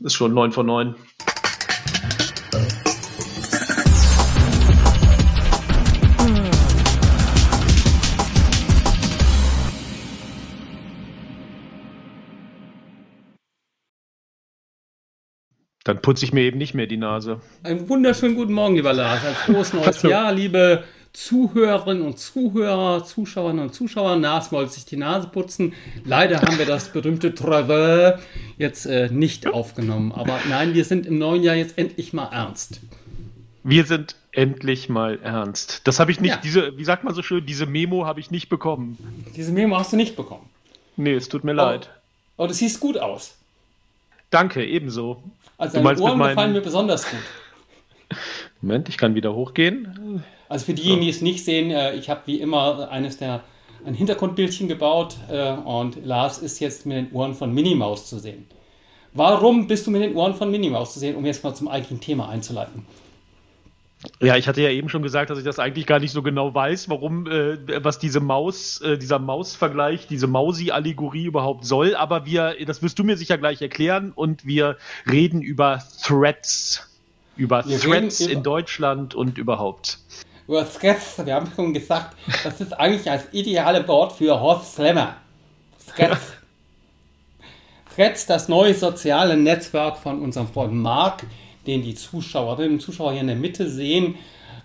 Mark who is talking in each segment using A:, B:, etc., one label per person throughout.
A: ist schon 9 von 9. Dann putze ich mir eben nicht mehr die Nase.
B: Einen wunderschönen guten Morgen, lieber Lars. Ein frohes neues Jahr, liebe Zuhörerinnen und Zuhörer, Zuschauerinnen und Zuschauer. Wollte sich die Nase putzen. Leider haben wir das berühmte Treve jetzt äh, nicht aufgenommen. Aber nein, wir sind im neuen Jahr jetzt endlich mal ernst.
A: Wir sind endlich mal ernst. Das habe ich nicht, ja. diese, wie sagt man so schön, diese Memo habe ich nicht bekommen.
B: Diese Memo hast du nicht bekommen.
A: Nee, es tut mir oh. leid.
B: Aber oh, du siehst gut aus.
A: Danke, ebenso.
B: Also deine Ohren gefallen mir besonders gut.
A: Moment, ich kann wieder hochgehen.
B: Also für diejenigen, die es nicht sehen, äh, ich habe wie immer eines der ein Hintergrundbildchen gebaut äh, und Lars ist jetzt mit den Ohren von Minimaus zu sehen. Warum bist du mit den Ohren von Minimaus zu sehen, um jetzt mal zum eigentlichen Thema einzuleiten?
A: Ja, ich hatte ja eben schon gesagt, dass ich das eigentlich gar nicht so genau weiß, warum, äh, was diese Maus, äh, dieser Mausvergleich, diese Mausi-Allegorie überhaupt soll. Aber wir, das wirst du mir sicher gleich erklären und wir reden über Threads, über wir Threads in Deutschland und überhaupt.
B: Über Threads, wir haben schon gesagt, das ist eigentlich das ideale Wort für Horst Slammer. Threads. Threads, das neue soziale Netzwerk von unserem Freund Mark den die Zuschauerinnen und Zuschauer hier in der Mitte sehen,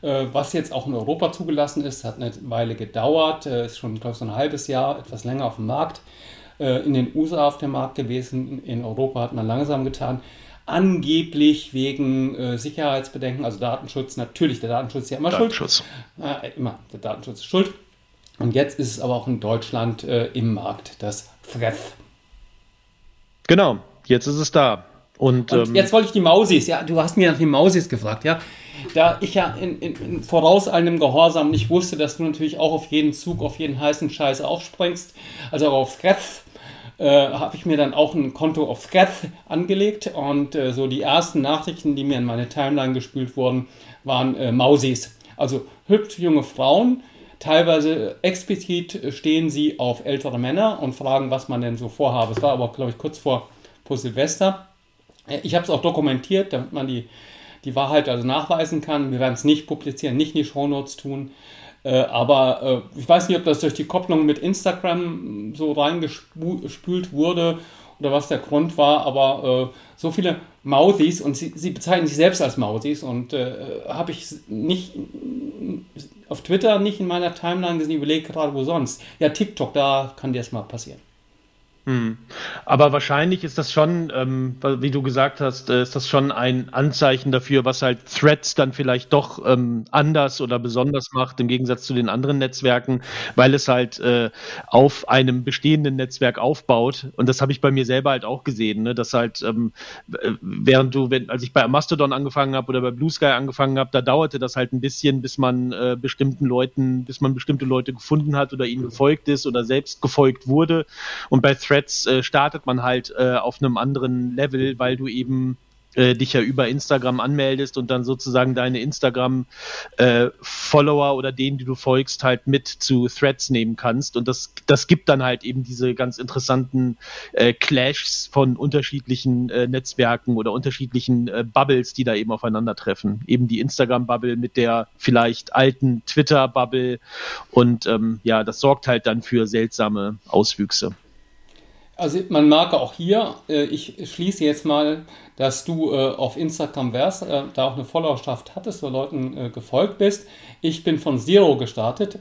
B: äh, was jetzt auch in Europa zugelassen ist, hat eine Weile gedauert, äh, ist schon, glaube ich, so ein halbes Jahr, etwas länger auf dem Markt. Äh, in den USA auf dem Markt gewesen, in Europa hat man langsam getan. Angeblich wegen Sicherheitsbedenken, also Datenschutz, natürlich, der Datenschutz ist ja immer Datenschutz. schuld. Äh, immer, der Datenschutz ist schuld. Und jetzt ist es aber auch in Deutschland äh, im Markt, das Thread.
A: Genau, jetzt ist es da. Und,
B: und ähm, jetzt wollte ich die Mausis, ja, du hast mir nach den Mausis gefragt, ja. Da ich ja in, in, in vorauseilendem Gehorsam nicht wusste, dass du natürlich auch auf jeden Zug, auf jeden heißen Scheiß aufspringst, also auch auf Threads, äh, habe ich mir dann auch ein Konto auf Threads angelegt und äh, so die ersten Nachrichten, die mir in meine Timeline gespült wurden, waren äh, Mausis. Also hübsch junge Frauen, teilweise explizit stehen sie auf ältere Männer und fragen, was man denn so vorhabe. Es war aber, glaube ich, kurz vor, vor Silvester. Äh, ich habe es auch dokumentiert, damit man die, die Wahrheit also nachweisen kann. Wir werden es nicht publizieren, nicht in die Shownotes tun. Äh, aber äh, ich weiß nicht, ob das durch die Kopplung mit Instagram so reingespült wurde oder was der Grund war, aber äh, so viele Mausis und sie, sie, bezeichnen sich selbst als Mausis und äh, habe ich nicht auf Twitter nicht in meiner Timeline gesehen, überlege gerade wo sonst. Ja, TikTok, da kann dir das mal passieren.
A: Hm. Aber wahrscheinlich ist das schon, ähm, wie du gesagt hast, äh, ist das schon ein Anzeichen dafür, was halt Threads dann vielleicht doch ähm, anders oder besonders macht im Gegensatz zu den anderen Netzwerken, weil es halt äh, auf einem bestehenden Netzwerk aufbaut. Und das habe ich bei mir selber halt auch gesehen, ne? dass halt ähm, äh, während du, wenn, als ich bei Mastodon angefangen habe oder bei Blue Sky angefangen habe, da dauerte das halt ein bisschen, bis man äh, bestimmten Leuten, bis man bestimmte Leute gefunden hat oder ihnen gefolgt ist oder selbst gefolgt wurde. Und bei Threads Threads äh, startet man halt äh, auf einem anderen Level, weil du eben äh, dich ja über Instagram anmeldest und dann sozusagen deine Instagram-Follower äh, oder denen, die du folgst, halt mit zu Threads nehmen kannst. Und das, das gibt dann halt eben diese ganz interessanten äh, Clashs von unterschiedlichen äh, Netzwerken oder unterschiedlichen Bubbles, die da eben aufeinandertreffen. Eben die Instagram-Bubble mit der vielleicht alten Twitter-Bubble. Und ähm, ja, das sorgt halt dann für seltsame Auswüchse.
B: Also man mag auch hier, äh, ich schließe jetzt mal, dass du äh, auf Instagram wärst, äh, da auch eine Followerschaft hattest, so Leuten gefolgt bist. Ich bin von Zero gestartet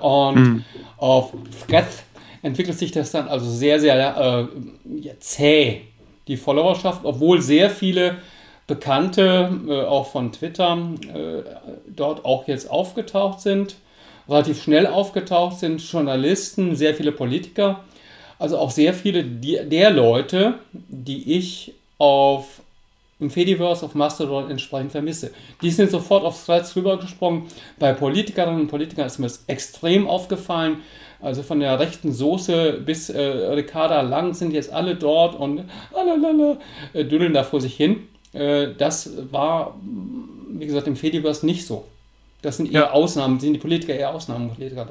B: und mhm. auf Threads entwickelt sich das dann also sehr, sehr zäh, die Followerschaft, obwohl sehr viele Bekannte, auch von Twitter, dort auch jetzt aufgetaucht sind, relativ schnell aufgetaucht sind, Journalisten, sehr viele Politiker also auch sehr viele der Leute, die ich auf im Fediverse auf Mastodon entsprechend vermisse. Die sind sofort auf Threads rübergesprungen. Bei Politikerinnen und Politikern ist mir das extrem aufgefallen. Also von der rechten Soße bis äh, Ricarda Lang sind jetzt alle dort und alalala, äh, düdeln da vor sich hin. Äh, das war, wie gesagt, im Fediverse nicht so. Das sind eher ja. Ausnahmen, sind die Politiker eher Ausnahmepolitiker.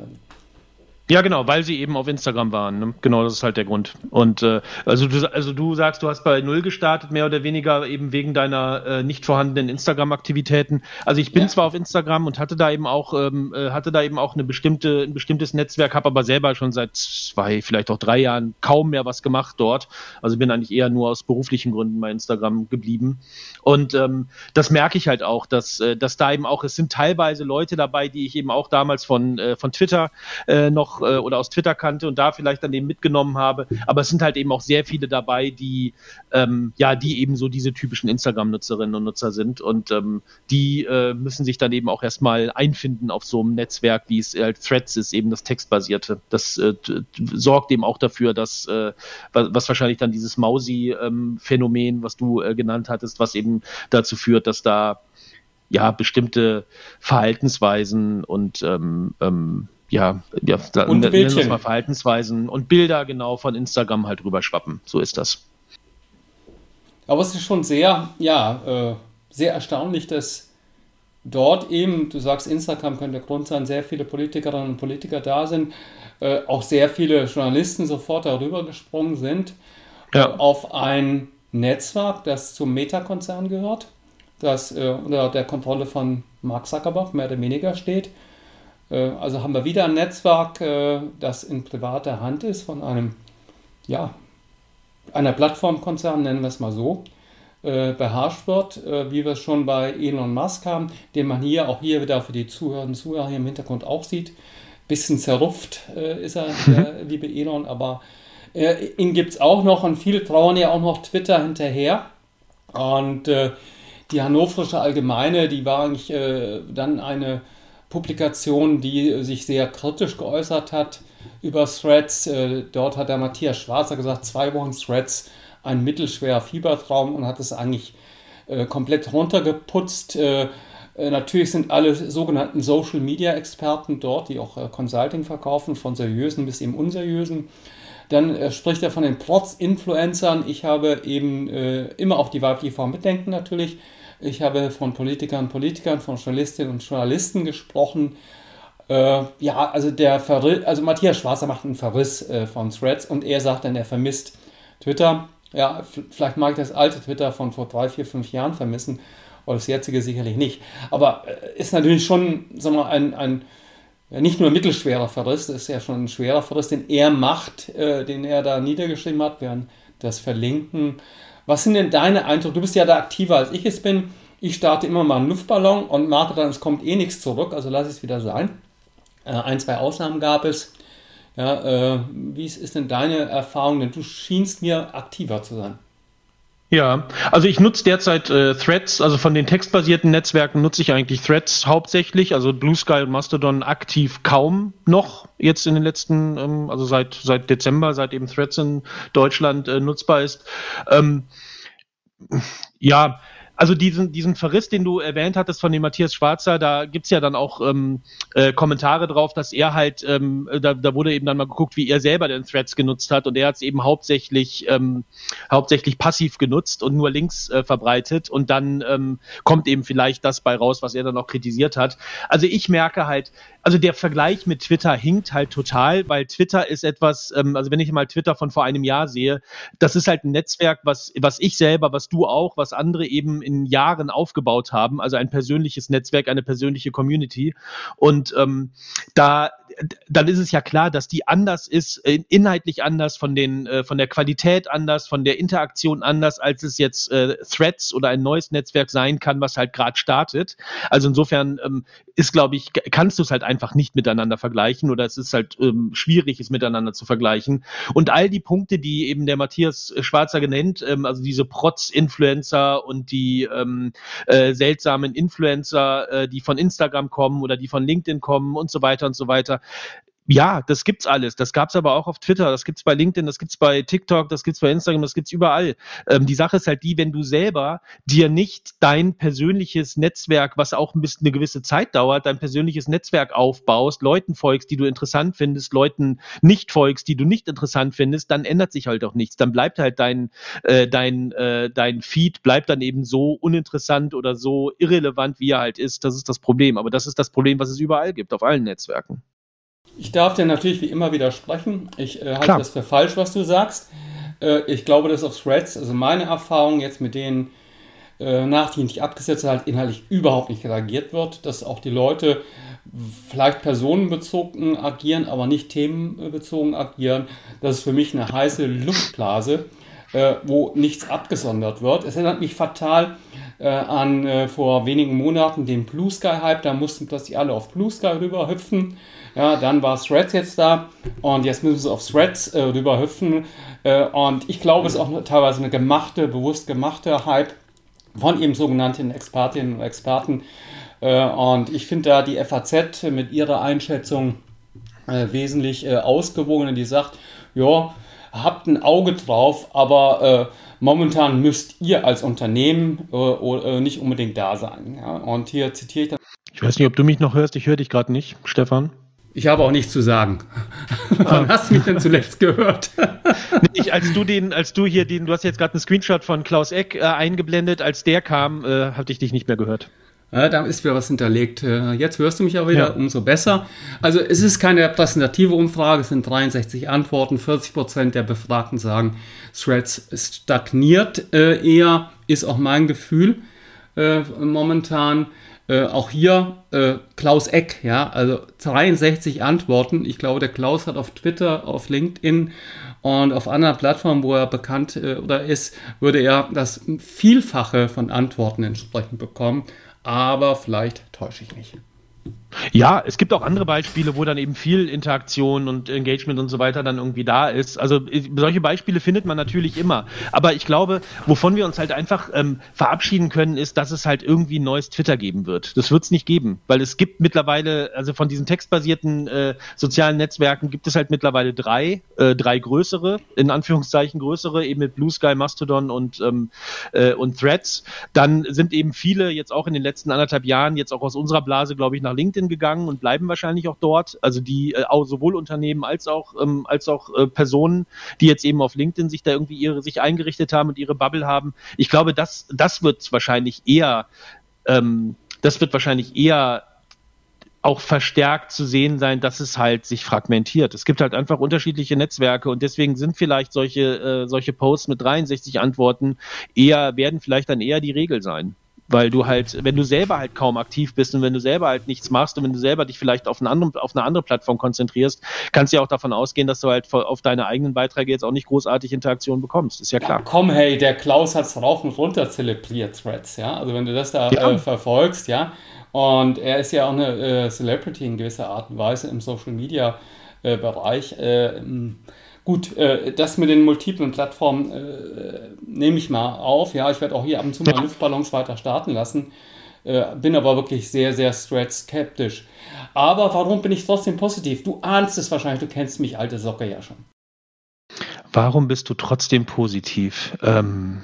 A: Ja, genau, weil sie eben auf Instagram waren. Ne? Genau, das ist halt der Grund. Und äh, also, du, also du sagst, du hast bei Null gestartet, mehr oder weniger eben wegen deiner äh, nicht vorhandenen Instagram-Aktivitäten. Also ich bin ja. zwar auf Instagram und hatte da eben auch ähm, äh, hatte da eben auch eine bestimmte ein bestimmtes Netzwerk, habe aber selber schon seit zwei, vielleicht auch drei Jahren kaum mehr was gemacht dort. Also bin eigentlich eher nur aus beruflichen Gründen bei Instagram geblieben. Und ähm, das merke ich halt auch, dass äh, dass da eben auch es sind teilweise Leute dabei, die ich eben auch damals von äh, von Twitter äh, noch noch äh, oder aus Twitter kannte und da vielleicht dann eben mitgenommen habe. Aber es sind halt eben auch sehr viele dabei, die ähm, ja, die eben so diese typischen Instagram-Nutzerinnen und Nutzer sind und ähm, die äh, müssen sich dann eben auch erstmal einfinden auf so einem Netzwerk, wie es halt Threads ist, eben das textbasierte. Das äh, sorgt eben auch dafür, dass äh, was wahrscheinlich dann dieses Mausi-Phänomen, ähm, was du äh, genannt hattest, was eben dazu führt, dass da ja bestimmte Verhaltensweisen und ähm, ähm, ja, ja da, und Bildchen. mal Verhaltensweisen und Bilder genau von Instagram halt rüberschwappen. So ist das.
B: Aber es ist schon sehr, ja, äh, sehr erstaunlich, dass dort eben, du sagst, Instagram könnte der Grund sein, sehr viele Politikerinnen und Politiker da sind, äh, auch sehr viele Journalisten sofort darüber gesprungen sind ja. auf ein Netzwerk, das zum Meta-Konzern gehört, das äh, unter der Kontrolle von Mark Zuckerberg mehr oder weniger steht also haben wir wieder ein Netzwerk, äh, das in privater Hand ist von einem, ja, einer Plattformkonzern, nennen wir es mal so, äh, beherrscht wird, wie wir es schon bei Elon Musk haben, den man hier auch hier wieder für die Zuhörer und Zuhörer hier im Hintergrund auch sieht. Bisschen zerrupft ist er, der liebe Elon, aber ihn gibt es auch noch und viele trauen ja auch noch Twitter hinterher. Und die Hannoverische Allgemeine, die war eigentlich dann eine Publikation, die sich sehr kritisch geäußert hat über Threads. Äh, dort hat der Matthias Schwarzer gesagt, zwei Wochen Threads, ein mittelschwerer Fiebertraum und hat es eigentlich äh, komplett runtergeputzt. Äh, natürlich sind alle sogenannten Social Media Experten dort, die auch Consulting verkaufen, von seriösen bis eben unseriösen. Dann spricht er von den Protz-Influencern. Ich habe eben immer auch die weibliche Form mitdenken natürlich ich habe von Politikern und Politikern, von Journalistinnen und Journalisten gesprochen. Äh, ja, also der Verriss, also Matthias Schwarzer macht einen Verriss äh, von Threads und er sagt dann, er vermisst Twitter. Ja, vielleicht mag ich das alte Twitter von vor drei, vier, fünf Jahren vermissen, oder das jetzige sicherlich nicht. Aber äh, ist natürlich schon, sagen wir mal, ein, ein nicht nur mittelschwerer Verriss, das ist ja schon ein schwerer Verriss, den er macht, äh, den er da niedergeschrieben hat, während das Verlinken was sind denn deine Eindrücke? Du bist ja da aktiver als ich es bin. Ich starte immer mal einen Luftballon und merke dann, es kommt eh nichts zurück, also lass es wieder sein. Äh, ein, zwei Ausnahmen gab es. Ja, äh, wie ist denn deine Erfahrung? Denn du schienst mir aktiver zu sein.
A: Ja, also ich nutze derzeit äh, Threads, also von den textbasierten Netzwerken nutze ich eigentlich Threads hauptsächlich, also Blue Sky und Mastodon aktiv kaum noch jetzt in den letzten, ähm, also seit seit Dezember, seit eben Threads in Deutschland äh, nutzbar ist. Ähm, ja, also diesen, diesen Verriss, den du erwähnt hattest von dem Matthias Schwarzer, da gibt's ja dann auch ähm, äh, Kommentare drauf, dass er halt, ähm, da, da wurde eben dann mal geguckt, wie er selber den Threads genutzt hat und er hat es eben hauptsächlich, ähm, hauptsächlich passiv genutzt und nur Links äh, verbreitet und dann ähm, kommt eben vielleicht das bei raus, was er dann auch kritisiert hat. Also ich merke halt, also der Vergleich mit Twitter hinkt halt total, weil Twitter ist etwas, ähm, also wenn ich mal Twitter von vor einem Jahr sehe, das ist halt ein Netzwerk, was, was ich selber, was du auch, was andere eben in Jahren aufgebaut haben, also ein persönliches Netzwerk, eine persönliche Community. Und ähm, da dann ist es ja klar, dass die anders ist, äh, inhaltlich anders, von, den, äh, von der Qualität anders, von der Interaktion anders, als es jetzt äh, Threads oder ein neues Netzwerk sein kann, was halt gerade startet. Also insofern ähm, ist, glaube ich, kannst du es halt einfach nicht miteinander vergleichen oder es ist halt ähm, schwierig, es miteinander zu vergleichen. Und all die Punkte, die eben der Matthias Schwarzer genannt, ähm, also diese Protz-Influencer und die ähm, äh, seltsamen Influencer, äh, die von Instagram kommen oder die von LinkedIn kommen und so weiter und so weiter. Ja, das gibt's alles. Das gab's aber auch auf Twitter, das gibt's bei LinkedIn, das gibt's bei TikTok, das gibt's bei Instagram, das gibt's überall. Ähm, die Sache ist halt die, wenn du selber dir nicht dein persönliches Netzwerk, was auch ein bisschen eine gewisse Zeit dauert, dein persönliches Netzwerk aufbaust, Leuten folgst, die du interessant findest, Leuten nicht folgst, die du nicht interessant findest, dann ändert sich halt auch nichts. Dann bleibt halt dein äh, dein äh, dein Feed bleibt dann eben so uninteressant oder so irrelevant, wie er halt ist. Das ist das Problem. Aber das ist das Problem, was es überall gibt auf allen Netzwerken.
B: Ich darf dir natürlich wie immer widersprechen. Ich äh, halte das für falsch, was du sagst. Äh, ich glaube, dass auf Threads, also meine Erfahrung jetzt mit denen äh, nachdienlich abgesetzt halt inhaltlich überhaupt nicht reagiert wird, dass auch die Leute vielleicht personenbezogen agieren, aber nicht themenbezogen agieren. Das ist für mich eine heiße Luftblase, äh, wo nichts abgesondert wird. Es erinnert mich fatal äh, an äh, vor wenigen Monaten den Blue Sky Hype. Da mussten plötzlich alle auf Blue Sky rüberhüpfen. Ja, dann war Threads jetzt da und jetzt müssen sie auf Threads äh, rüberhüpfen. Äh, und ich glaube, es ist auch teilweise eine gemachte, bewusst gemachte Hype von eben sogenannten Expertinnen und Experten. Äh, und ich finde da die FAZ mit ihrer Einschätzung wesentlich ausgewogener, die sagt, ja, habt ein Auge drauf, aber äh, momentan müsst ihr als Unternehmen äh, äh, nicht unbedingt da sein. Ja? Und hier zitiere ich dann.
A: Ich weiß nicht, ob du mich noch hörst, ich höre dich gerade nicht, Stefan.
B: Ich habe auch nichts zu sagen. Wann hast du mich denn zuletzt gehört?
A: ich, als du den, als du hier den, du hast jetzt gerade einen Screenshot von Klaus Eck äh, eingeblendet, als der kam, äh, hatte ich dich nicht mehr gehört.
B: Ja, da ist wieder was hinterlegt. Äh, jetzt hörst du mich auch wieder, ja. umso besser. Also es ist keine repräsentative Umfrage, es sind 63 Antworten. 40 Prozent der Befragten sagen, Threads stagniert äh, eher, ist auch mein Gefühl äh, momentan. Äh, auch hier äh, Klaus Eck, ja, also 63 Antworten. Ich glaube, der Klaus hat auf Twitter, auf LinkedIn und auf anderen Plattformen, wo er bekannt äh, oder ist, würde er das Vielfache von Antworten entsprechend bekommen aber vielleicht täusche ich mich.
A: Ja, es gibt auch andere Beispiele, wo dann eben viel Interaktion und Engagement und so weiter dann irgendwie da ist. Also solche Beispiele findet man natürlich immer. Aber ich glaube, wovon wir uns halt einfach ähm, verabschieden können, ist, dass es halt irgendwie ein neues Twitter geben wird. Das wird es nicht geben, weil es gibt mittlerweile, also von diesen textbasierten äh, sozialen Netzwerken gibt es halt mittlerweile drei, äh, drei größere, in Anführungszeichen größere, eben mit Blue Sky, Mastodon und, ähm, äh, und Threads. Dann sind eben viele jetzt auch in den letzten anderthalb Jahren, jetzt auch aus unserer Blase, glaube ich, nach LinkedIn gegangen und bleiben wahrscheinlich auch dort. Also die äh, sowohl Unternehmen als auch ähm, als auch äh, Personen, die jetzt eben auf LinkedIn sich da irgendwie ihre sich eingerichtet haben und ihre Bubble haben. Ich glaube, das das wird wahrscheinlich eher ähm, das wird wahrscheinlich eher auch verstärkt zu sehen sein, dass es halt sich fragmentiert. Es gibt halt einfach unterschiedliche Netzwerke und deswegen sind vielleicht solche, äh, solche Posts mit 63 Antworten eher, werden vielleicht dann eher die Regel sein weil du halt, wenn du selber halt kaum aktiv bist und wenn du selber halt nichts machst und wenn du selber dich vielleicht auf, einen anderen, auf eine andere Plattform konzentrierst, kannst du ja auch davon ausgehen, dass du halt auf deine eigenen Beiträge jetzt auch nicht großartig Interaktion bekommst. Ist ja klar. Ja,
B: komm, hey, der Klaus hat es rauf und runter zelebriert, Threads, ja. Also wenn du das da ja. äh, verfolgst, ja. Und er ist ja auch eine äh, Celebrity in gewisser Art und Weise im Social Media äh, Bereich. Gut, äh, das mit den multiplen Plattformen äh, nehme ich mal auf. Ja, ich werde auch hier ab und zu mal Luftballons weiter starten lassen. Äh, bin aber wirklich sehr, sehr skeptisch. Aber warum bin ich trotzdem positiv? Du ahnst es wahrscheinlich, du kennst mich, alte Socke, ja schon.
A: Warum bist du trotzdem positiv? Ähm,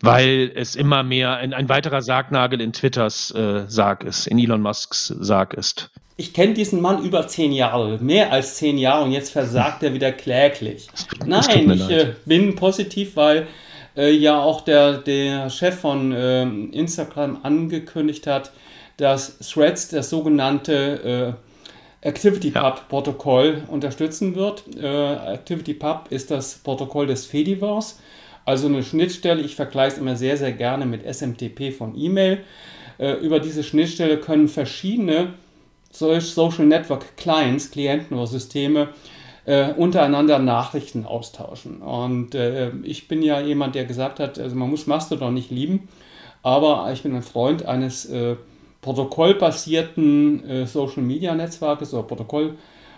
A: weil es immer mehr ein, ein weiterer Sargnagel in Twitters äh, Sarg ist, in Elon Musks Sarg ist
B: ich kenne diesen Mann über zehn Jahre, mehr als zehn Jahre und jetzt versagt er wieder kläglich. Nein, ich äh, bin positiv, weil äh, ja auch der, der Chef von äh, Instagram angekündigt hat, dass Threads das sogenannte äh, ActivityPub-Protokoll ja. unterstützen wird. Äh, ActivityPub ist das Protokoll des Fediverse, also eine Schnittstelle. Ich vergleiche es immer sehr, sehr gerne mit SMTP von E-Mail. Äh, über diese Schnittstelle können verschiedene Social Network Clients, Klienten oder Systeme, äh, untereinander Nachrichten austauschen. Und äh, ich bin ja jemand, der gesagt hat, also man muss Mastodon nicht lieben, aber ich bin ein Freund eines protokollbasierten Social Media Netzwerkes oder Protokoll,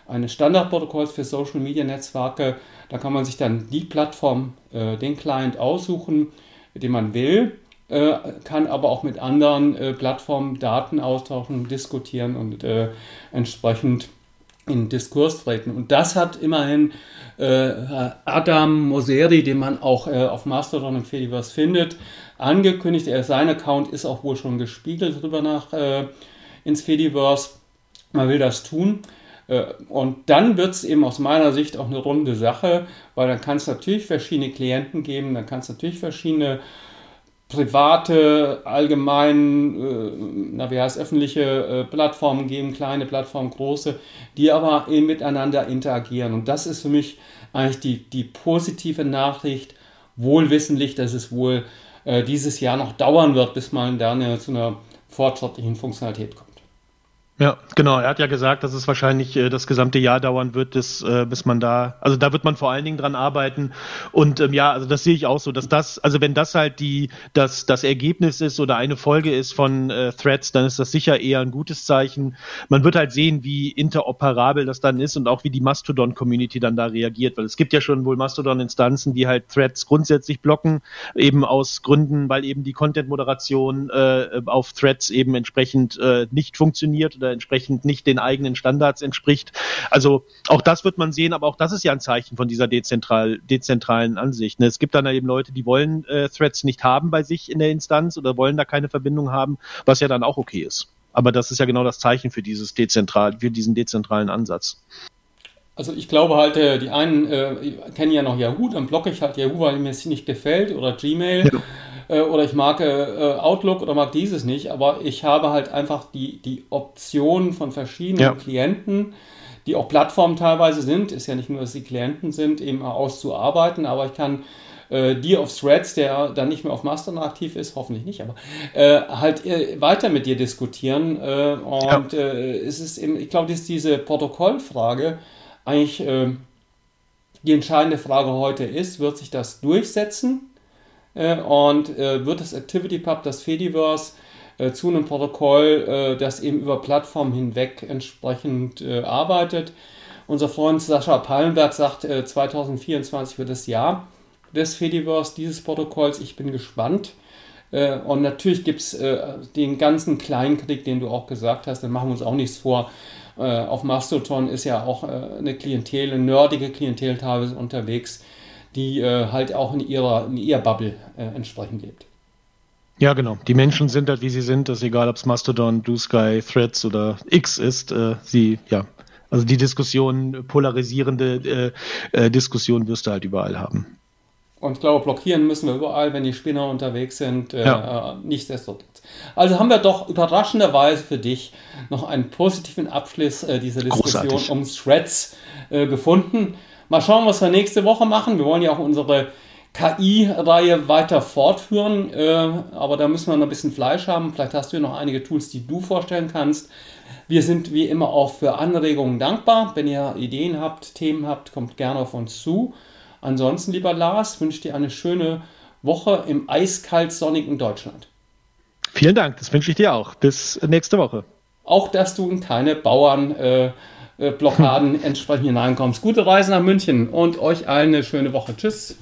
B: eines Standardprotokolls für Social Media Netzwerke. Da kann man sich dann die Plattform, äh, den Client aussuchen, den man will äh, kann aber auch mit anderen äh, Plattformen Daten austauschen, diskutieren und äh, entsprechend in Diskurs treten. Und das hat immerhin äh, Adam Moseri, den man auch äh, auf Mastodon und Fediverse findet, angekündigt. Er, sein Account ist auch wohl schon gespiegelt drüber nach ins Fediverse. Man will das tun. Und dann wird es eben aus meiner Sicht auch eine runde Sache, weil dann kann es natürlich verschiedene Klienten geben, dann kann es natürlich verschiedene private, allgemein, äh, na wie heißt öffentliche äh, Plattformen geben, kleine Plattformen, große, die aber eben miteinander interagieren. Und das ist für mich eigentlich die, die positive Nachricht, wohlwissentlich, dass es wohl äh, dieses Jahr noch dauern wird, bis man da zu einer fortschrittlichen Funktionalität kommt.
A: Ja, genau. Er hat ja gesagt, dass es wahrscheinlich äh, das gesamte Jahr dauern wird, bis, äh, bis man da, also da wird man vor allen Dingen dran arbeiten. Und ähm, ja, also das sehe ich auch so, dass das, also wenn das halt die, das, das Ergebnis ist oder eine Folge ist von äh, Threads, dann ist das sicher eher ein gutes Zeichen. Man wird halt sehen, wie interoperabel das dann ist und auch wie die Mastodon-Community dann da reagiert, weil es gibt ja schon wohl Mastodon-Instanzen, die halt Threads grundsätzlich blocken, eben aus Gründen, weil eben die Content-Moderation äh, auf Threads eben entsprechend äh, nicht funktioniert oder entsprechend nicht den eigenen Standards entspricht. Also auch das wird man sehen, aber auch das ist ja ein Zeichen von dieser dezentral, dezentralen Ansicht. Ne? Es gibt dann eben Leute, die wollen äh, Threads nicht haben bei sich in der Instanz oder wollen da keine Verbindung haben, was ja dann auch okay ist. Aber das ist ja genau das Zeichen für dieses dezentral, für diesen dezentralen Ansatz.
B: Also ich glaube halt, äh, die einen äh, kennen ja noch Yahoo, dann blocke ich halt Yahoo, weil mir es nicht gefällt oder Gmail. Ja äh, oder ich mag äh, Outlook oder mag dieses nicht, aber ich habe halt einfach die, die Option von verschiedenen ja. Klienten, die auch Plattformen teilweise sind, ist ja nicht nur, dass sie Klienten sind, eben auszuarbeiten, aber ich kann äh, die auf Threads, der dann nicht mehr auf Mastodon aktiv ist, hoffentlich nicht, aber äh, halt äh, weiter mit dir diskutieren. Äh, und ja. Äh, es ist eben, ich glaube, dass diese Protokollfrage eigentlich die entscheidende Frage heute ist, wird sich das durchsetzen? Äh, und äh, wird das ActivityPub, das Fediverse, äh, zu einem Protokoll, das eben über Plattformen hinweg entsprechend arbeitet. Unser Freund Sascha Pallenberg sagt, 2024 wird das Jahr des Fediverse, dieses Protokolls. Ich bin gespannt. Und natürlich gibt es den ganzen Kleinkrieg, den du auch gesagt hast, dann machen wir uns auch nichts vor. Auf Mastodon ist ja auch eine Klientel, eine nerdige Klientel teilweise unterwegs, die äh, halt auch in ihrer, in ihrer Bubble äh, entsprechend lebt.
A: Ja, genau. Die Menschen sind halt, wie sie sind. Das ist egal, ob es Mastodon, Blue Sky, Threads oder X ist. Äh, sie, ja. Also die Diskussion, polarisierende äh, äh, Diskussion wirst du halt überall haben.
B: Und ich glaube, blockieren müssen wir überall, wenn die Spinner unterwegs sind. Äh, ja. Nichtsdestotrotz. Also haben wir doch überraschenderweise für dich noch einen positiven Abschluss dieser Diskussion Großartig. um Threads gefunden. Mal schauen, was wir nächste Woche machen. Wir wollen ja auch unsere KI-Reihe weiter fortführen, äh, aber da müssen wir noch ein bisschen Fleisch haben. Vielleicht hast du ja noch einige Tools, die du vorstellen kannst. Wir sind wie immer auch für Anregungen dankbar. Wenn ihr Ideen habt, Themen habt, kommt gerne auf uns zu. Ansonsten, lieber Lars, wünsche dir eine schöne Woche im eiskalt sonnigen Deutschland.
A: Vielen Dank, das wünsche ich dir auch. Bis nächste Woche.
B: Auch, dass du in keine Bauern äh, Blockaden entsprechend hineinkommst. Gute Reise nach München und euch allen eine schöne Woche. Tschüss.